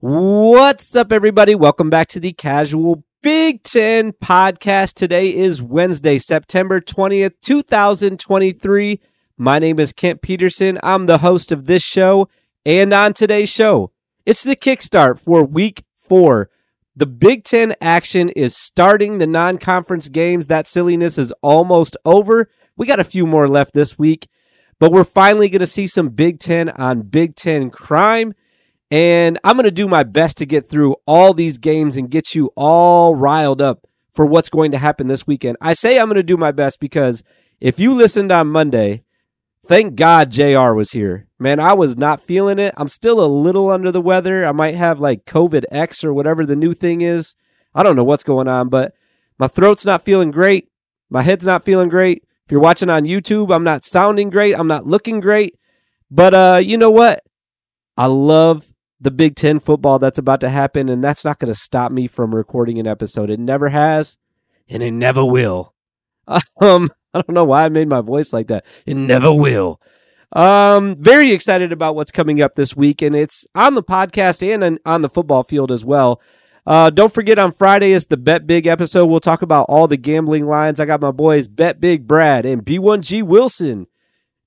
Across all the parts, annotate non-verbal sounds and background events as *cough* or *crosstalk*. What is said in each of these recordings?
What's up, everybody? Welcome back to the Casual Big Ten podcast. Today is Wednesday, September 20th, 2023. My name is Kent Peterson. I'm the host of this show. And on today's show, it's the kickstart for week four. The Big Ten action is starting. The non conference games, that silliness is almost over. We got a few more left this week, but we're finally going to see some Big Ten on Big Ten crime. And I'm going to do my best to get through all these games and get you all riled up for what's going to happen this weekend. I say I'm going to do my best because if you listened on Monday, thank God JR was here. Man, I was not feeling it. I'm still a little under the weather. I might have like COVID X or whatever the new thing is. I don't know what's going on, but my throat's not feeling great. My head's not feeling great. If you're watching on YouTube, I'm not sounding great. I'm not looking great. But uh, you know what? I love the Big Ten football that's about to happen, and that's not going to stop me from recording an episode. It never has, and it never will. *laughs* Um, I don't know why I made my voice like that. It never will. Um, very excited about what's coming up this week, and it's on the podcast and on the football field as well. Uh, don't forget on Friday is the Bet Big episode. We'll talk about all the gambling lines. I got my boys Bet Big Brad and B1G Wilson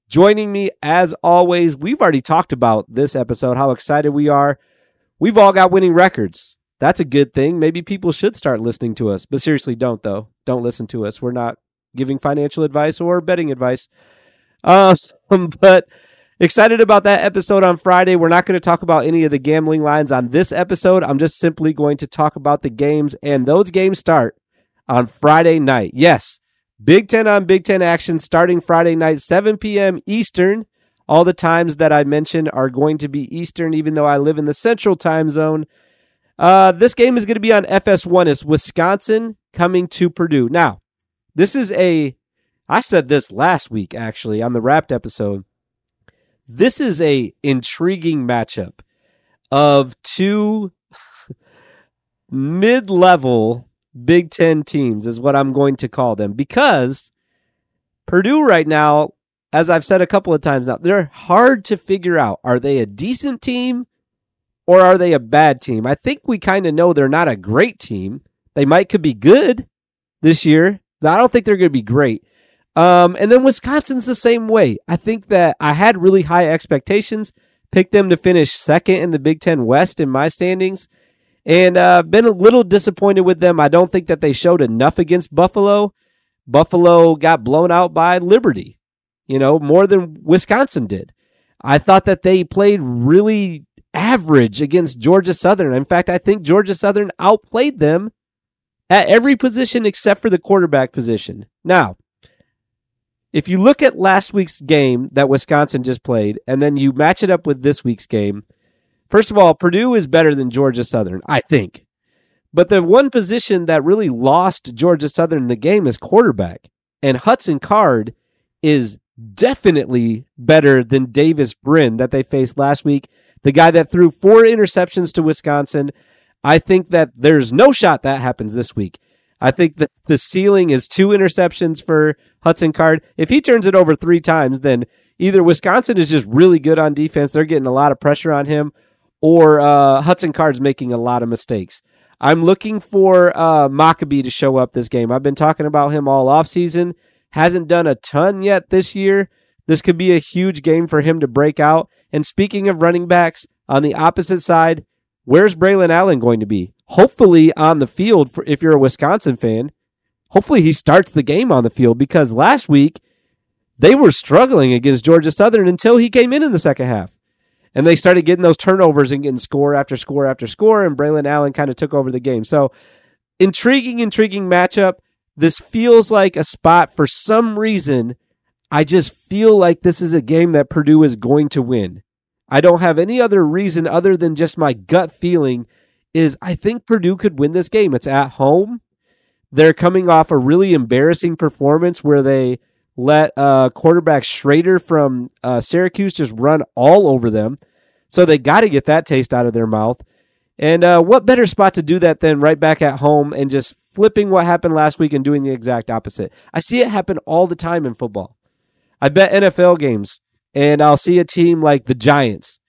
joining me as always. We've already talked about this episode, how excited we are. We've all got winning records. That's a good thing. Maybe people should start listening to us, but seriously, don't though. Don't listen to us. We're not giving financial advice or betting advice. Um, *laughs* but excited about that episode on Friday. We're not going to talk about any of the gambling lines on this episode. I'm just simply going to talk about the games, and those games start on Friday night. Yes, Big Ten on Big Ten action starting Friday night, 7 p.m. Eastern. All the times that I mentioned are going to be Eastern, even though I live in the Central time zone. Uh, this game is going to be on FS1. It's Wisconsin coming to Purdue. Now, this is a, I said this last week actually on the wrapped episode. This is a intriguing matchup of two *laughs* mid-level Big Ten teams, is what I'm going to call them, because Purdue right now, as I've said a couple of times now, they're hard to figure out. Are they a decent team or are they a bad team? I think we kind of know they're not a great team. They might could be good this year. I don't think they're going to be great. Um, and then Wisconsin's the same way. I think that I had really high expectations, picked them to finish second in the Big Ten West in my standings and uh, been a little disappointed with them. I don't think that they showed enough against Buffalo. Buffalo got blown out by Liberty, you know, more than Wisconsin did. I thought that they played really average against Georgia Southern. In fact, I think Georgia Southern outplayed them at every position except for the quarterback position. Now, if you look at last week's game that Wisconsin just played, and then you match it up with this week's game, First of all, Purdue is better than Georgia Southern, I think. But the one position that really lost Georgia Southern the game is quarterback. And Hudson Card is definitely better than Davis Brin that they faced last week. The guy that threw four interceptions to Wisconsin. I think that there's no shot that happens this week. I think that the ceiling is two interceptions for Hudson Card. If he turns it over three times, then either Wisconsin is just really good on defense, they're getting a lot of pressure on him, or uh, Hudson Card's making a lot of mistakes. I'm looking for uh, Mockobee to show up this game. I've been talking about him all offseason. Hasn't done a ton yet this year. This could be a huge game for him to break out. And speaking of running backs, on the opposite side, where's Braylon Allen going to be? Hopefully on the field for if you're a Wisconsin fan. Hopefully he starts the game on the field because last week they were struggling against Georgia Southern until he came in in the second half and they started getting those turnovers and getting score after score after score, and Braylon Allen kind of took over the game. So, intriguing, intriguing matchup. This feels like a spot for some reason. I just feel like this is a game that Purdue is going to win. I don't have any other reason other than just my gut feeling is I think Purdue could win this game. It's at home. They're coming off a really embarrassing performance where they let uh, quarterback Shrader from uh, Syracuse just run all over them. So they got to get that taste out of their mouth. And uh, what better spot to do that than right back at home and just flipping what happened last week and doing the exact opposite? I see it happen all the time in football. I bet NFL games and I'll see a team like the Giants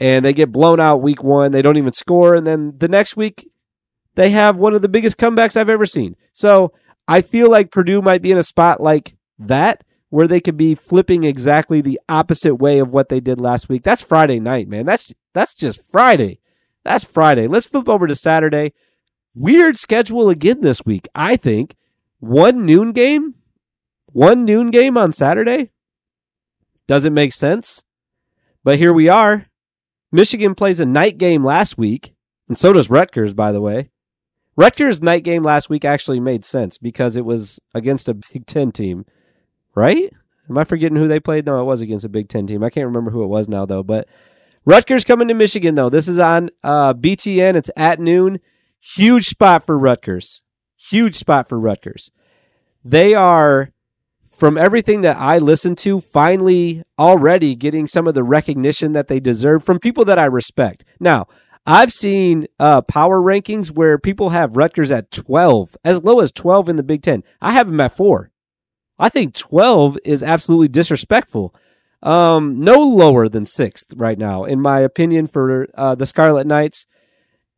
and they get blown out week one. They don't even score. And then the next week, they have one of the biggest comebacks I've ever seen. So I feel like Purdue might be in a spot like that where they could be flipping exactly the opposite way of what they did last week. That's Friday night, man. That's that's just Friday. That's Friday. Let's flip over to Saturday. Weird schedule again this week, I think. One noon game? One noon game on Saturday? Doesn't make sense. But here we are. Michigan plays a night game last week, and so does Rutgers, by the way. Rutgers' night game last week actually made sense because it was against a Big Ten team, right? Am I forgetting who they played? No, it was against a Big Ten team. I can't remember who it was now, though. But Rutgers coming to Michigan, though. This is on uh, BTN. It's at noon. Huge spot for Rutgers. Huge spot for Rutgers. They are from everything that I listen to, finally already getting some of the recognition that they deserve from people that I respect. Now, I've seen uh, power rankings where people have Rutgers at 12, as low as 12 in the Big Ten. I have them at four. I think 12 is absolutely disrespectful. Um, no lower than sixth right now, in my opinion, for uh, the Scarlet Knights.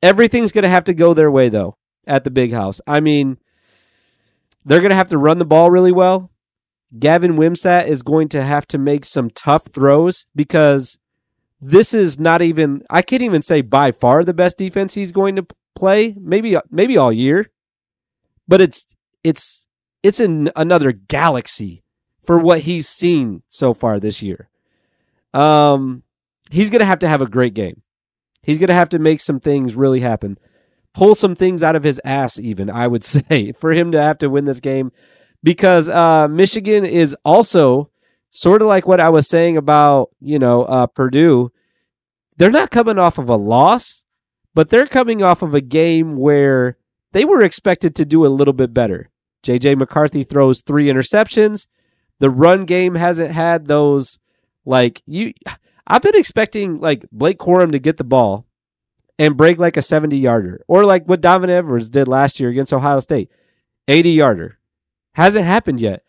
Everything's going to have to go their way, though, at the big house. I mean, they're going to have to run the ball really well. Gavin Wimsatt is going to have to make some tough throws because this is not even I can't even say by far the best defense he's going to play, maybe maybe all year. But it's it's it's in another galaxy for what he's seen so far this year. Um he's going to have to have a great game. He's going to have to make some things really happen. Pull some things out of his ass even, I would *laughs* say, for him to have to win this game because uh, Michigan is also sort of like what I was saying about you know uh, Purdue. They're not coming off of a loss, but they're coming off of a game where they were expected to do a little bit better. JJ McCarthy throws three interceptions. The run game hasn't had those like you. I've been expecting like Blake Corum to get the ball and break like a 70 yarder or like what Donovan Edwards did last year against Ohio State, 80 yarder. Hasn't happened yet.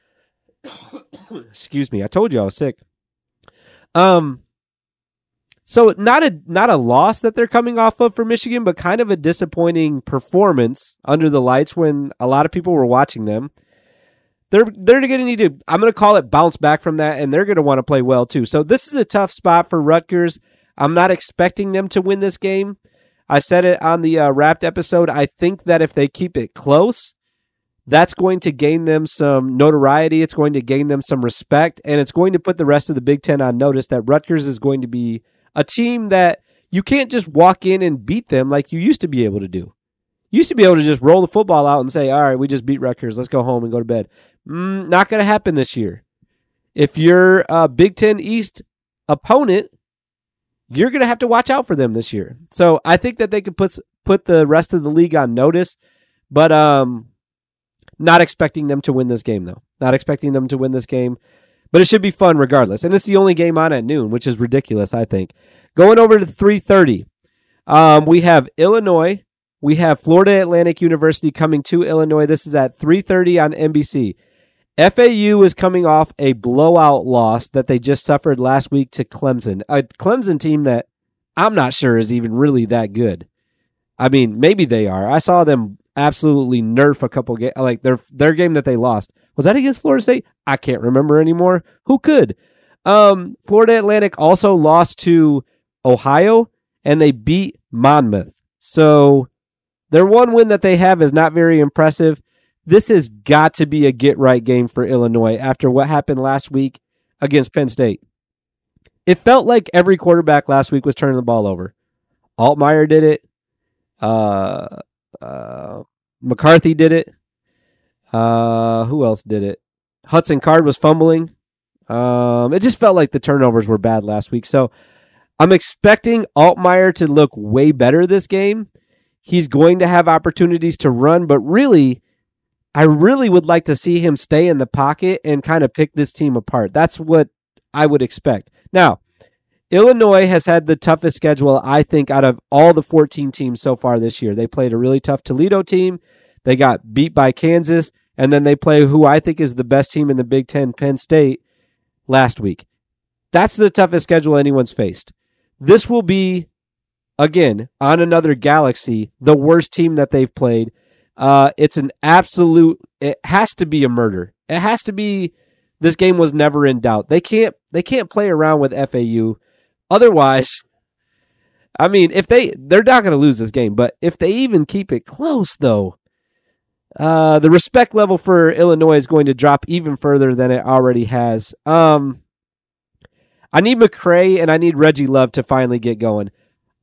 *coughs* Excuse me. I told you I was sick. Um so not a not a loss that they're coming off of for Michigan, but kind of a disappointing performance under the lights when a lot of people were watching them. They're they're going to need to I'm going to call it bounce back from that and they're going to want to play well too. So this is a tough spot for Rutgers. I'm not expecting them to win this game. I said it on the uh, wrapped episode. I think that if they keep it close, that's going to gain them some notoriety. It's going to gain them some respect, and it's going to put the rest of the Big Ten on notice that Rutgers is going to be a team that you can't just walk in and beat them like you used to be able to do. You used to be able to just roll the football out and say, all right, we just beat Rutgers. Let's go home and go to bed. Mm, not going to happen this year. If you're a Big Ten East opponent, you're going to have to watch out for them this year. So I think that they could put put the rest of the league on notice. But um, not expecting them to win this game, though. Not expecting them to win this game. But it should be fun regardless. And it's the only game on at noon, which is ridiculous, I think. Going over to 330, um, we have Illinois. We have Florida Atlantic University coming to Illinois. This is at 330 on NBC. FAU is coming off a blowout loss that they just suffered last week to Clemson, a Clemson team that I'm not sure is even really that good. I mean, maybe they are. I saw them absolutely nerf a couple games. Like their their game that they lost was that against Florida State. I can't remember anymore. Who could? Um, Florida Atlantic also lost to Ohio, and they beat Monmouth. So their one win that they have is not very impressive. This has got to be a get right game for Illinois after what happened last week against Penn State. It felt like every quarterback last week was turning the ball over. Altmyer did it. Uh, uh, McCarthy did it. Uh, who else did it? Hudson Card was fumbling. Um, it just felt like the turnovers were bad last week. So I'm expecting Altmyer to look way better this game. He's going to have opportunities to run, but really, I really would like to see him stay in the pocket and kind of pick this team apart. That's what I would expect. Now, Illinois has had the toughest schedule, I think, out of all the 14 teams so far this year. They played a really tough Toledo team. They got beat by Kansas, and then they play who I think is the best team in the Big Ten, Penn State, last week. That's the toughest schedule anyone's faced. this will be again on another galaxy the worst team that they've played. Uh, it's an absolute. It has to be a murder. It has to be. This game was never in doubt. They can't. They can't play around with FAU. Otherwise, I mean, if they they're not going to lose this game, but if they even keep it close, though, uh, the respect level for Illinois is going to drop even further than it already has. Um, I need McCray and I need Reggie Love to finally get going.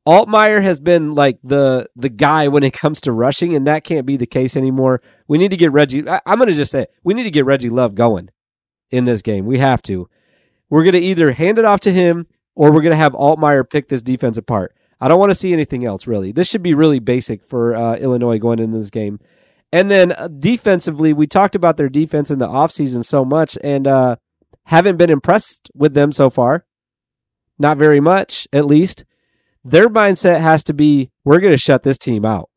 Altmyer has been like the the guy when it *laughs* comes to rushing, and that can't be the case anymore. We need to get Reggie. I, am going to just say it. we need to get Reggie Love going in this game. We have to. We're going to either hand it off to him or we're going to have Altmyer pick this defense apart. I don't want to see anything else really. This should be really basic for uh, Illinois going into this game. And then uh, defensively, we talked about their defense in the offseason so much and uh, haven't been impressed with them so far. Not very much, at least. Their mindset has to be we're going to shut this team out.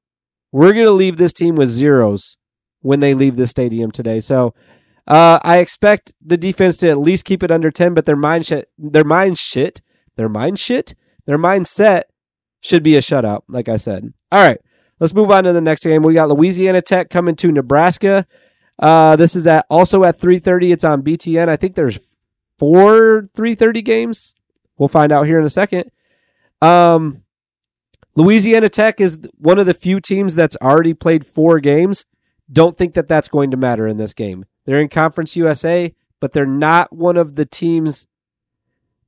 We're going to leave this team with zeros when they leave the stadium today. So uh, I expect the defense to at least keep it under 10, but their mind shit, their mind shit, their mind shit, their mindset should be a shutout, like I said. All right. Let's move on to the next game. We got Louisiana Tech coming to Nebraska. Uh, this is at also at 3:30. It's on BTN. I think there's four 3:30 games. We'll find out here in a second. Um, Louisiana Tech is one of the few teams that's already played four games. Don't think that that's going to matter in this game. They're in Conference USA, but they're not one of the teams.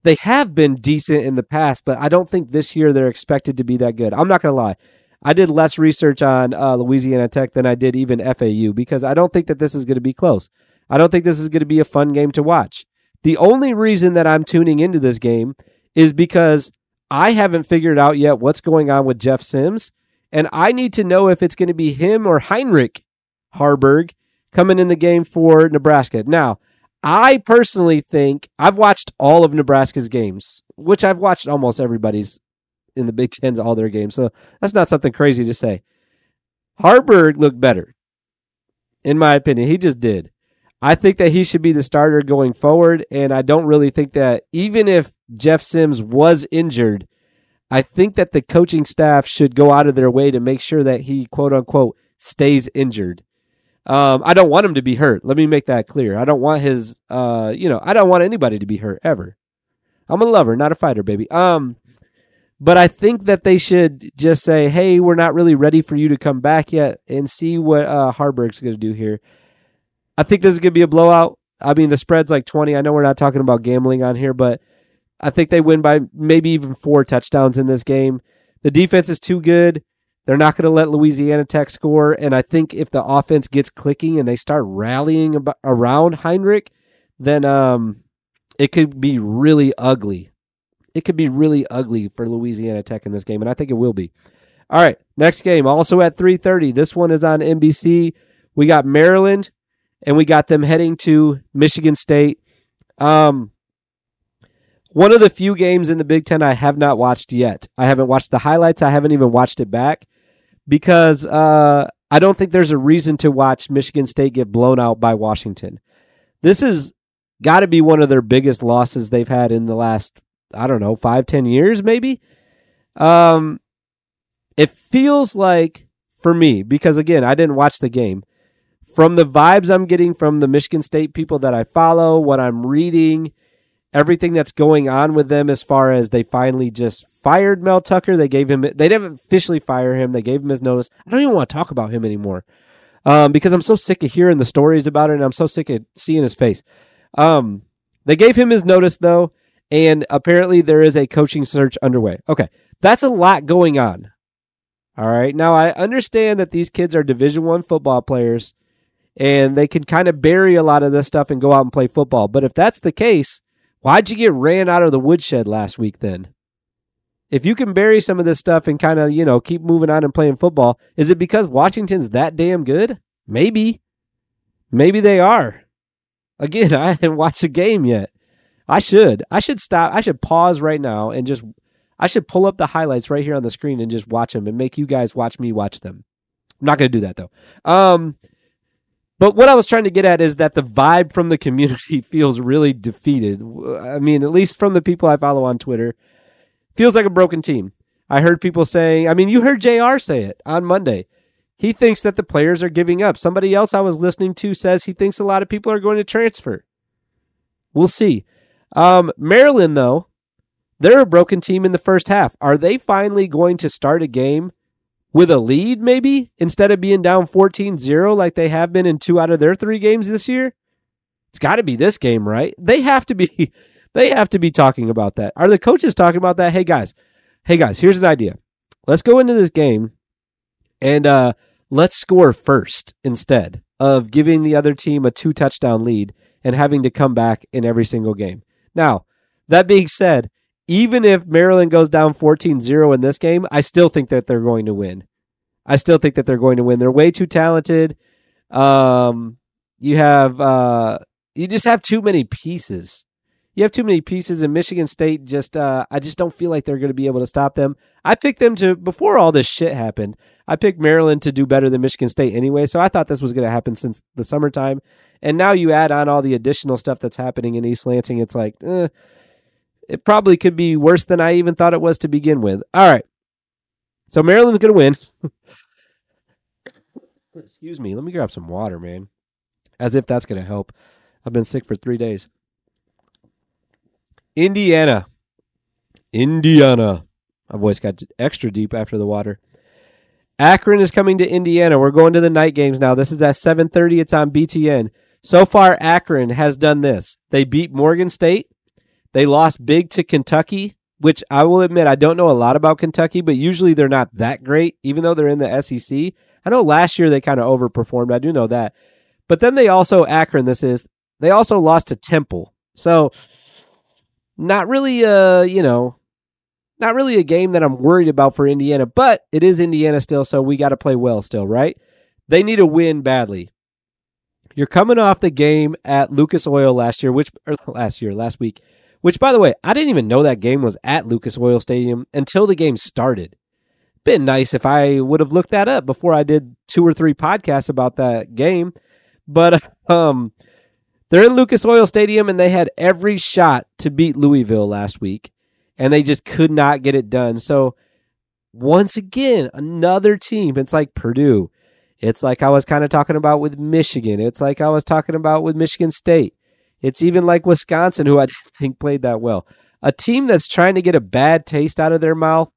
They have been decent in the past, but I don't think this year they're expected to be that good. I'm not going to lie. I did less research on uh, Louisiana Tech than I did even FAU because I don't think that this is going to be close. I don't think this is going to be a fun game to watch. The only reason that I'm tuning into this game is because I haven't figured out yet what's going on with Jeff Sims, and I need to know if it's going to be him or Heinrich Haarberg coming in the game for Nebraska. Now, I personally think I've watched all of Nebraska's games, which I've watched almost everybody's in the Big Ten's all their games. So that's not something crazy to say. Haarberg looked better, in my opinion. He just did. I think that he should be the starter going forward, and I don't really think that even if Jeff Sims was injured, I think that the coaching staff should go out of their way to make sure that he quote unquote stays injured. Um, I don't want him to be hurt. Let me make that clear. I don't want his, uh, you know, I don't want anybody to be hurt ever. I'm a lover, not a fighter, baby. Um, but I think that they should just say, "Hey, we're not really ready for you to come back yet," and see what uh, Haarberg's going to do here. I think this is going to be a blowout. I mean, the spread's like twenty. I know we're not talking about gambling on here, but I think they win by maybe even four touchdowns in this game. The defense is too good. They're not going to let Louisiana Tech score, and I think if the offense gets clicking and they start rallying about, around Heinrich, then um, it could be really ugly it could be really ugly for Louisiana Tech in this game, and I think it will be. All right, next game also at 3:30. This one is on NBC. We got Maryland, and we got them heading to Michigan State. Um, one of the few games in the Big Ten I have not watched yet. I haven't watched the highlights. I haven't even watched it back because uh, I don't think there's a reason to watch Michigan State get blown out by Washington. This has got to be one of their biggest losses they've had in the last I don't know, five, ten years maybe. Um, it feels like for me because again, I didn't watch the game. From the vibes I'm getting from the Michigan State people that I follow, what I'm reading, everything that's going on with them as far as they finally just fired Mel Tucker. They gave him they didn't officially fire him. They gave him his notice. I don't even want to talk about him anymore. Um, because I'm so sick of hearing the stories about it and I'm so sick of seeing his face. Um, they gave him his notice though and apparently there is a coaching search underway. Okay, that's a lot going on. All right, now I understand that these kids are Division One football players, and they can kind of bury a lot of this stuff and go out and play football. But if that's the case, why'd you get ran out of the woodshed last week then? If you can bury some of this stuff and kind of, you know, keep moving on and playing football, is it because Washington's that damn good? Maybe. Maybe they are. Again, *laughs* I haven't watched a game yet. I should. I should stop. I should pause right now and just. I should pull up the highlights right here on the screen and just watch them and make you guys watch me watch them. I'm not going to do that though. Um, but what I was trying to get at is that the vibe from the community *laughs* feels really defeated. I mean, at least from the people I follow on Twitter, feels like a broken team. I heard people saying, I mean, you heard JR say it on Monday. He thinks that the players are giving up. Somebody else I was listening to says he thinks a lot of people are going to transfer. We'll see. Um, Maryland, though, they're a broken team in the first half. Are they finally going to start a game with a lead, maybe, instead of being down 14 0 like they have been in two out of their three games this year? It's got to be this game, right? They have to be. *laughs* They have to be talking about that. Are the coaches talking about that? Hey guys, hey guys, here's an idea. Let's go into this game and uh, let's score first instead of giving the other team a two touchdown lead and having to come back in every single game. Now, that being said, even if Maryland goes down 14 0 in this game, I still think that they're going to win. I still think that they're going to win. They're way too talented. Um, you have, uh, you just have too many pieces. You have too many pieces in Michigan State. Just, uh, I just don't feel like they're going to be able to stop them. I picked them to before all this shit happened. I picked Maryland to do better than Michigan State anyway, so I thought this was going to happen since the summertime. And now you add on all the additional stuff that's happening in East Lansing. It's like, eh, it probably could be worse than I even thought it was to begin with. All right. So Maryland's going to win. *laughs* Excuse me. Let me grab some water, man. As if that's going to help. I've been sick for three days. Indiana. Indiana. My voice got extra deep after the water. Akron is coming to Indiana. We're going to the night games now. This is at 7:30. It's on BTN. So far Akron has done this. They beat Morgan State. They lost big to Kentucky, which I will admit I don't know a lot about Kentucky, but usually they're not that great even though they're in the SEC. I know last year they kind of overperformed. I do know that. But then they also Akron this is. They also lost to Temple. So not really uh, you know, not really a game that I'm worried about for Indiana, but it is Indiana still, so we got to play well still, right? They need a win badly. You're coming off the game at Lucas Oil last year, which last year, last week, which by the way, I didn't even know that game was at Lucas Oil Stadium until the game started. Been nice if I would have looked that up before I did two or three podcasts about that game. But *laughs* um they're in Lucas Oil Stadium and they had every shot to beat Louisville last week and they just could not get it done. So once again, another team. It's like Purdue. It's like I was kind of talking about with Michigan. It's like I was talking about with Michigan State. It's even like Wisconsin, who I *laughs* didn't think played that well. A team that's trying to get a bad taste out of their mouth,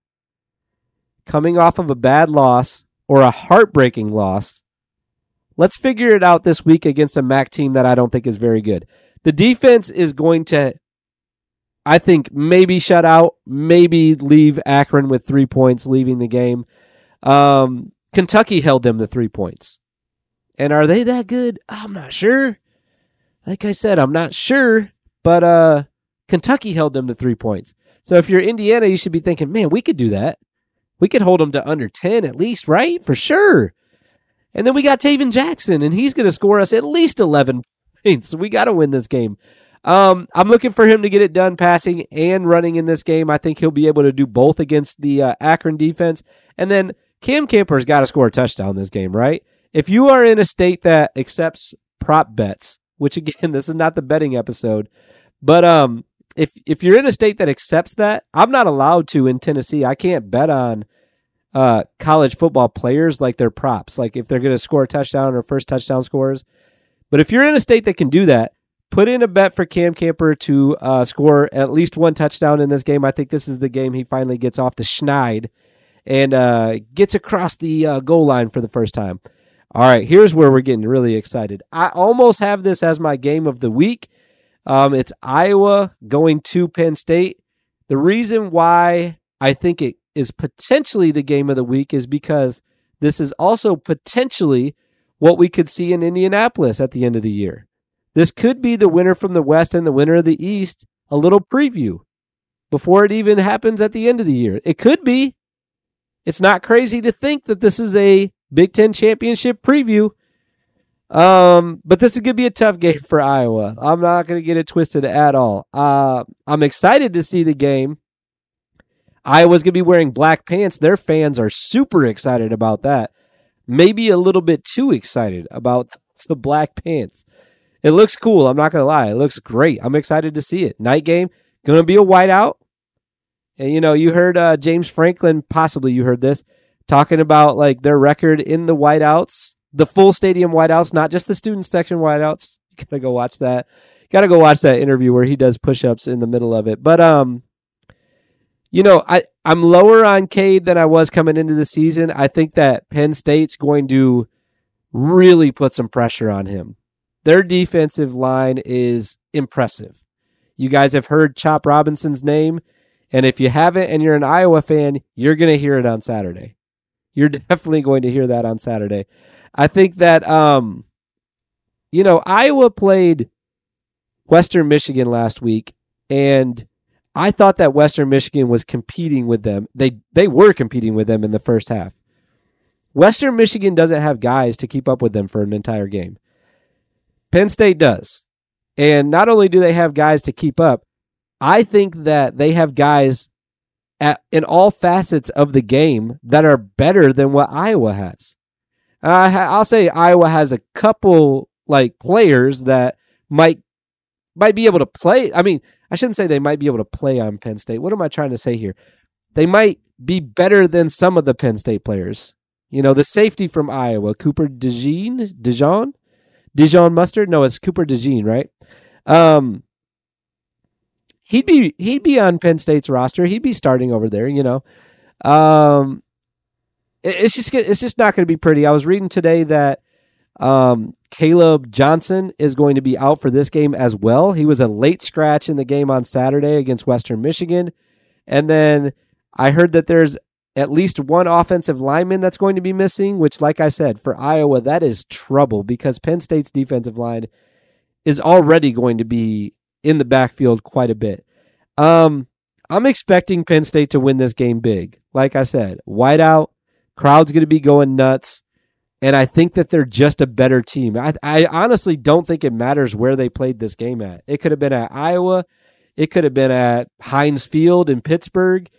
coming off of a bad loss or a heartbreaking loss. Let's figure it out this week against a MAC team that I don't think is very good. The defense is going to I think maybe shut out, maybe leave Akron with three points, leaving the game. Um, Kentucky held them to three points. And are they that good? I'm not sure. Like I said, I'm not sure, but uh, Kentucky held them to three points. So if you're Indiana, you should be thinking, man, we could do that. We could hold them to under 10 at least, right? For sure. And then we got Tayven Jackson, and he's going to score us at least 11 *laughs* points. We got to win this game. Um, I'm looking for him to get it done passing and running in this game. I think he'll be able to do both against the uh, Akron defense. And then Cam Camper's got to score a touchdown this game, right? If you are in a state that accepts prop bets, which again, *laughs* this is not the betting episode, but um, if if you're in a state that accepts that, I'm not allowed to in Tennessee. I can't bet on uh, college football players like their props, like if they're going to score a touchdown or first touchdown scores. But if you're in a state that can do that, put in a bet for Cam Camper to uh, score at least one touchdown in this game. I think this is the game he finally gets off the schneid and uh, gets across the uh, goal line for the first time. All right, here's where we're getting really excited. I almost have this as my game of the week. Um, it's Iowa going to Penn State. The reason why I think it is potentially the game of the week is because this is also potentially what we could see in Indianapolis at the end of the year. This could be the winner from the West and the winner of the East. A little preview before it even happens at the end of the year. It could be. It's not crazy to think that this is a Big Ten championship preview. Um, but this is gonna be a tough game for Iowa. I'm not gonna get it twisted at all. Uh, I'm excited to see the game. Iowa's gonna be wearing black pants. Their fans are super excited about that. Maybe a little bit too excited about the black pants. It looks cool. I'm not gonna lie. It looks great. I'm excited to see it. Night game gonna be a whiteout, And, you know, you heard uh, James Franklin, possibly you heard this, talking about like their record in the whiteouts, the full stadium whiteouts, not just the student section whiteouts. *laughs* You gotta go watch that. Gotta go watch that interview where he does push ups in the middle of it. But um, you know, I, I'm lower on Cade than I was coming into the season. I think that Penn State's going to really put some pressure on him. Their defensive line is impressive. You guys have heard Chop Robinson's name. And if you haven't and you're an Iowa fan, you're going to hear it on Saturday. You're *laughs* definitely going to hear that on Saturday. I think that, um, you know, Iowa played Western Michigan last week, and I thought that Western Michigan was competing with them. They they were competing with them in the first half. Western Michigan doesn't have guys to keep up with them for an entire game. Penn State does. And not only do they have guys to keep up, I think that they have guys at, in all facets of the game that are better than what Iowa has. I'll say Iowa has a couple like players that might might be able to play. I mean, I shouldn't say they might be able to play on Penn State. What am I trying to say here? They might be better than some of the Penn State players. You know, the safety from Iowa, Cooper DeJean, Dijon, Dijon Mustard. No, it's Cooper DeJean, right? Um, he'd be he'd be on Penn State's roster. He'd be starting over there. You know, um, it's just it's just not going to be pretty. I was reading today that um, Kaleb Johnson is going to be out for this game as well. He was a late scratch in the game on Saturday against Western Michigan. And then I heard that there's at least one offensive lineman that's going to be missing, which, like I said, for Iowa, that is trouble because Penn State's defensive line is already going to be in the backfield quite a bit. Um, I'm expecting Penn State to win this game big. Like I said, whiteout, crowd's going to be going nuts. And I think that they're just a better team. I, I honestly don't think it matters where they played this game at. It could have been at Iowa. It could have been at Heinz Field in Pittsburgh.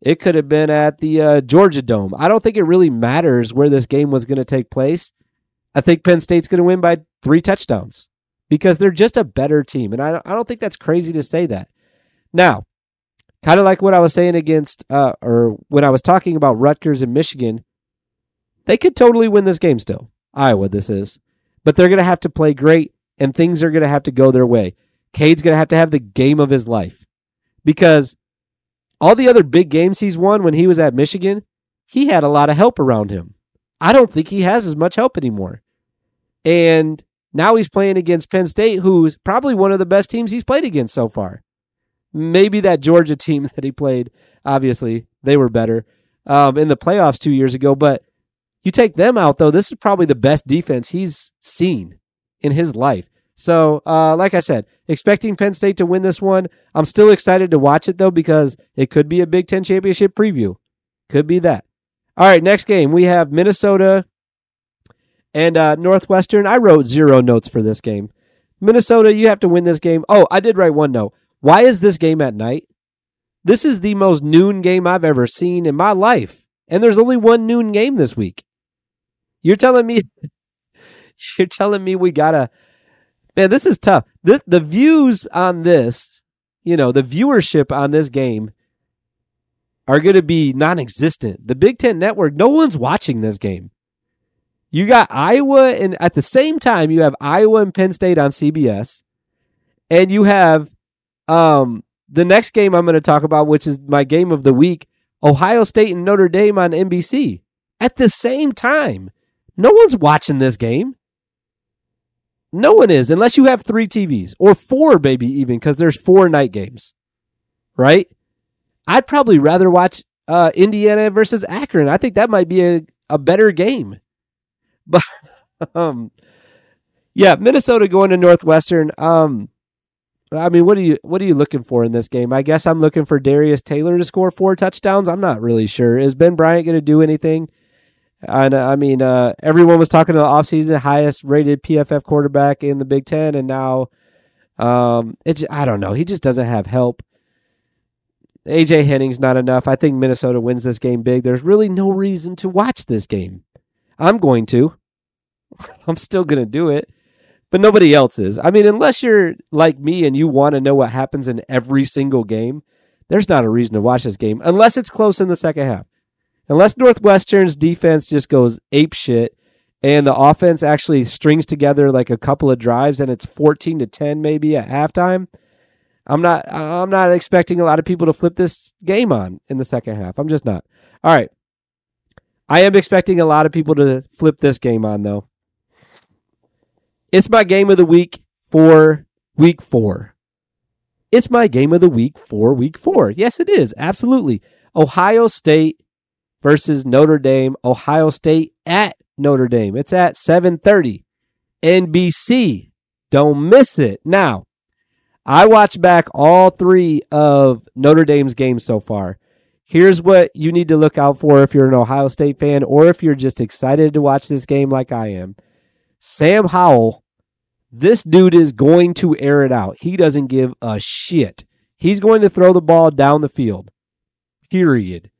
It could have been at the uh, Georgia Dome. I don't think it really matters where this game was going to take place. I think Penn State's going to win by three touchdowns because they're just a better team. And I, I don't think that's crazy to say that. Now, kind of like what I was saying against, uh, or when I was talking about Rutgers and Michigan, they could totally win this game still. Iowa, this is. But they're going to have to play great, and things are going to have to go their way. Cade's going to have to have the game of his life because all the other big games he's won when he was at Michigan, he had a lot of help around him. I don't think he has as much help anymore. And now he's playing against Penn State, who's probably one of the best teams he's played against so far. Maybe that Georgia *laughs* team that he played, obviously, they were better um, in the playoffs two years ago, but you take them out, though, this is probably the best defense he's seen in his life. So, uh, like I said, expecting Penn State to win this one. I'm still excited to watch it, though, because it could be a Big Ten championship preview. Could be that. All right, next game. We have Minnesota and uh, Northwestern. I wrote zero notes for this game. Minnesota, you have to win this game. Oh, I did write one note. Why is this game at night? This is the most noon game I've ever seen in my life. And there's only one noon game this week. You're telling me *laughs* you're telling me we gotta man, this is tough. The the views on this, you know, the viewership on this game are gonna be non existent. The Big Ten network, no one's watching this game. You got Iowa and at the same time you have Iowa and Penn State on CBS. And you have um the next game I'm going to talk about, which is my game of the week, Ohio State and Notre Dame on NBC at the same time. No one's watching this game. No one is, unless you have three TVs or four, maybe even, because there's four night games, right? I'd probably rather watch uh, Indiana versus Akron. I think that might be a, a better game. But *laughs* um, yeah, Minnesota going to Northwestern. Um, I mean, what are you what are you looking for in this game? I guess I'm looking for Darius Taylor to score four touchdowns. I'm not really sure. Is Ben Bryant going to do anything? And I mean, uh, everyone was talking to the offseason highest rated PFF quarterback in the Big Ten, and now um, it I don't know. He just doesn't have help. AJ Henning's not enough. I think Minnesota wins this game big. There's really no reason to watch this game. I'm going to. *laughs* I'm still going to do it, but nobody else is. I mean, unless you're like me and you want to know what happens in every single game, there's not a reason to watch this game unless it's close in the second half. Unless Northwestern's defense just goes ape shit and the offense actually strings together like a couple of drives and it's 14 to 10 maybe at halftime. I'm not I'm not expecting a lot of people to flip this game on in the second half. I'm just not. All right. I am expecting a lot of people to flip this game on though. It's my game of the week for week 4. It's my game of the week for week 4. Yes it is. Absolutely. Ohio State versus Notre Dame. Ohio State at Notre Dame. It's at 7:30 NBC. Don't miss it. Now, I watched back all 3 of Notre Dame's games so far. Here's what you need to look out for if you're an Ohio State fan or if you're just excited to watch this game like I am. Sam Howell, this dude is going to air it out. He doesn't give a shit. He's going to throw the ball down the field. Period.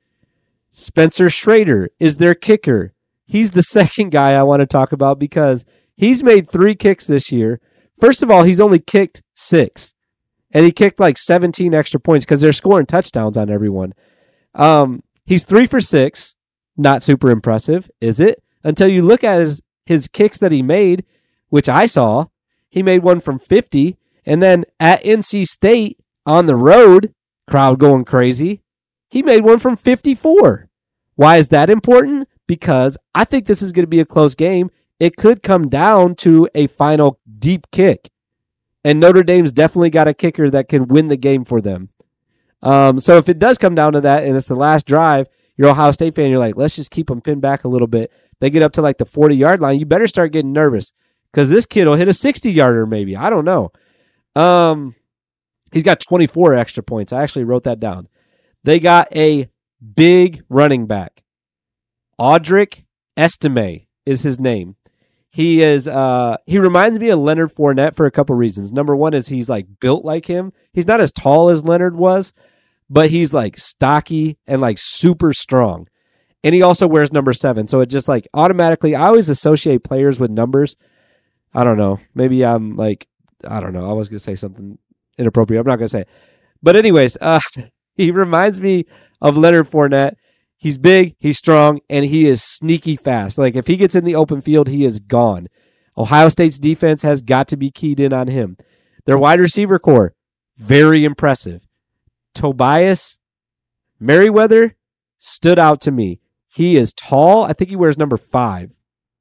Spencer Shrader is their kicker. He's the *laughs* second guy I want to talk about because he's made three kicks this year. First of all, he's only kicked six, and he kicked like 17 extra points because they're scoring touchdowns on everyone. Um, he's three for six. Not super impressive, is it? Until you look at his, his kicks that he made, which I saw. He made one from 50, and then at NC State on the road, crowd going crazy. He made one from 54. Why is that important? Because I think this is going to be a close game. It could come down to a final deep kick. And Notre Dame's definitely got a kicker that can win the game for them. Um, so if it does come down to that and it's the last drive, you're Ohio State fan, you're like, let's just keep them pinned back a little bit. They get up to like the 40 yard line. You better start getting nervous because this kid will hit a 60 yarder maybe. I don't know. Um, he's got 24 extra points. I actually wrote that down. They got a big running back. Audric Estime is his name. He is uh he reminds me of Leonard Fournette for a couple reasons. Number one is he's like built like him. He's not as tall as Leonard was, but he's like stocky and like super strong. And he also wears number seven. So it just like automatically I always associate players with numbers. I don't know. Maybe I'm like I don't know. I was gonna say something inappropriate. I'm not gonna say it. But anyways, uh *laughs* he reminds me of Leonard Fournette. He's big, he's strong, and he is sneaky fast. Like if he gets in the open field, he is gone. Ohio State's defense has got to be keyed in on him. Their wide receiver core, very impressive. Tobias Merriweather stood out to me. He is tall. I think he wears number five.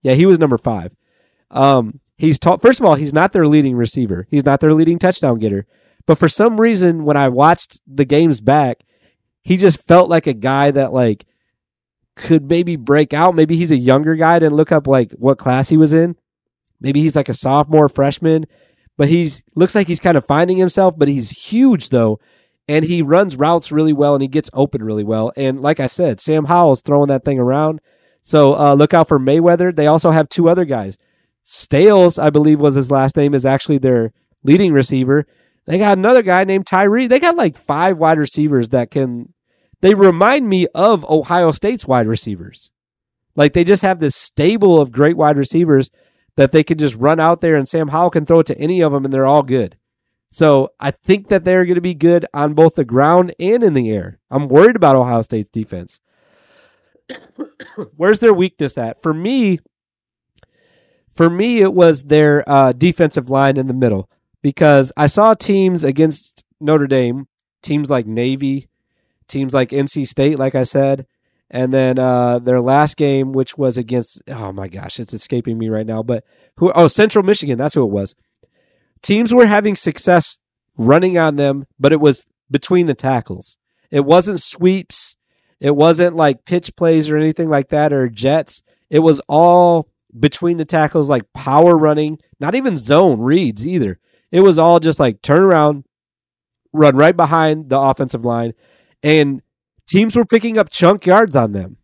Yeah, he was number five. Um, he's tall. First of all, he's not their leading receiver. He's not their leading touchdown getter. But for some reason, when I watched the games back, he just felt like a guy that like could maybe break out. Maybe he's a younger guy. I didn't look up like what class he was in. Maybe he's like a sophomore, freshman, but he's looks like he's kind of finding himself. But he's huge though, and he runs routes really well, and he gets open really well. And like I said, Sam Howell's throwing that thing around. So uh, look out for Mayweather. They also have two other guys. Stales, I believe was his last name, is actually their leading receiver. They got another guy named Tyree. They got like five wide receivers that can. They remind me of Ohio State's wide receivers. Like they just have this stable of great wide receivers that they can just run out there, and Sam Howell can throw it to any of them, and they're all good. So I think that they're going to be good on both the ground and in the air. I'm worried about Ohio State's defense. *coughs* Where's their weakness at? For me, for me, it was their uh, defensive line in the middle because I saw teams against Notre Dame, teams like Navy, teams like NC State, like I said, and then uh, their last game, which was against oh my gosh, it's escaping me right now, but who? Oh, Central Michigan, that's who it was. Teams were having success running on them, but it was between the tackles. It wasn't sweeps. It wasn't like pitch plays or anything like that or jets. It was all between the tackles, like power running, not even zone reads either. It was all just like turn around, run right behind the offensive line, and teams were picking up chunk yards on them.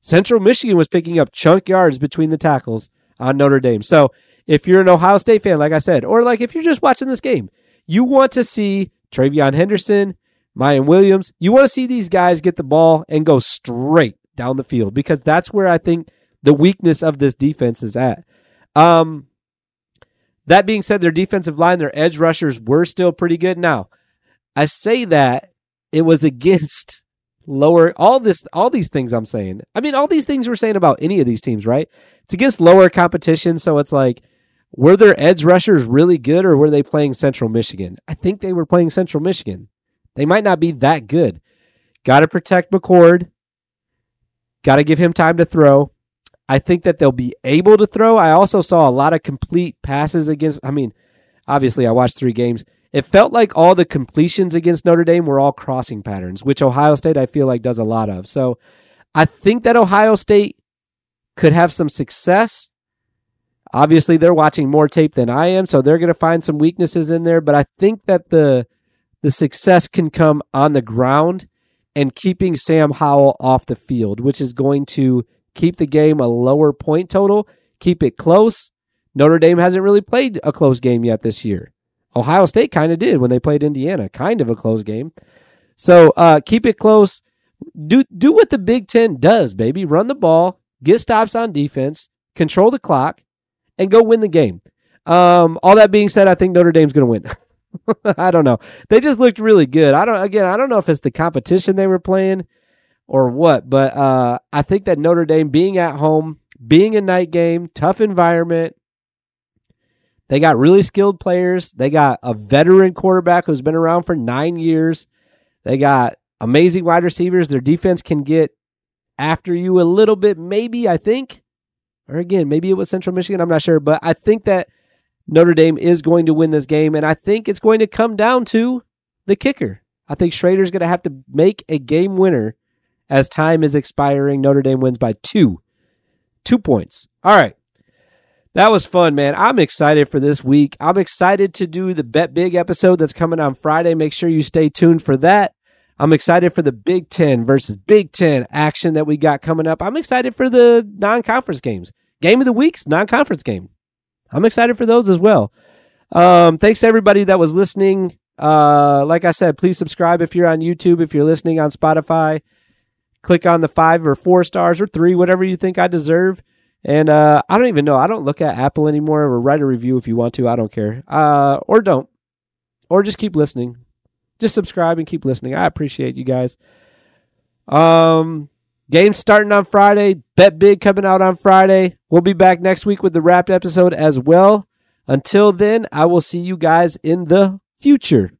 Central Michigan was picking up chunk yards between the tackles on Notre Dame. So if you're an Ohio State fan, like I said, or like if you're just watching this game, you want to see TreVeyon Henderson, Miyan Williams, you want to see these guys get the ball and go straight down the field because that's where I think the weakness of this defense is at. Um, that being said, their defensive line, their edge rushers were still pretty good. Now, I say that it was against lower all this all these things I'm saying. I mean, all these things we're saying about any of these teams, right? It's against lower competition, so it's like were their edge rushers really good or were they playing Central Michigan? I think they were playing Central Michigan. They might not be that good. Got to protect McCord. Got to give him time to throw. I think that they'll be able to throw. I also saw a lot of complete passes against. I mean, obviously, I watched three games. It felt like all the completions against Notre Dame were all crossing patterns, which Ohio State, I feel like, does a lot of. So I think that Ohio State could have some success. Obviously, they're watching more tape than I am, so they're going to find some weaknesses in there. But I think that the the success can come on the ground and keeping Sam Howell off the field, which is going to keep the game a lower point total, keep it close. Notre Dame hasn't really played a close game yet this year. Ohio State kind of did when they played Indiana, kind of a close game. So uh, keep it close. Do do what the Big Ten does, baby. Run the ball, get stops on defense, control the clock, and go win the game. Um, all that being said, I think Notre Dame's going to win. *laughs* I don't know. They just looked really good. I don't. Again, I don't know if it's the competition they were playing or what, but uh, I think that Notre Dame being at home, being a night game, tough environment, they got really skilled players. They got a veteran quarterback who's been around for nine years. They got amazing wide receivers. Their defense can get after you a little bit, maybe, I think. Or again, maybe it was Central Michigan. I'm not sure. But I think that Notre Dame is going to win this game. And I think it's going to come down to the kicker. I think Shrader's going to have to make a game winner as time is expiring. Notre Dame wins by two. Two points. All right. That was fun, man. I'm excited for this week. I'm excited to do the Bet Big episode that's coming on Friday. Make sure you stay tuned for that. I'm excited for the Big Ten versus Big Ten action that we got coming up. I'm excited for the non conference games. Game of the week's non conference game. I'm excited for those as well. Um, thanks to everybody that was listening. Uh, like I said, please subscribe if you're on YouTube, if you're listening on Spotify. Click on the five or four stars or three, whatever you think I deserve. And uh, I don't even know. I don't look at Apple anymore. Or write a review if you want to. I don't care. Uh, or don't. Or just keep listening. Just subscribe and keep listening. I appreciate you guys. Um, games starting on Friday. Bet big coming out on Friday. We'll be back next week with the wrapped episode as well. Until then, I will see you guys in the future.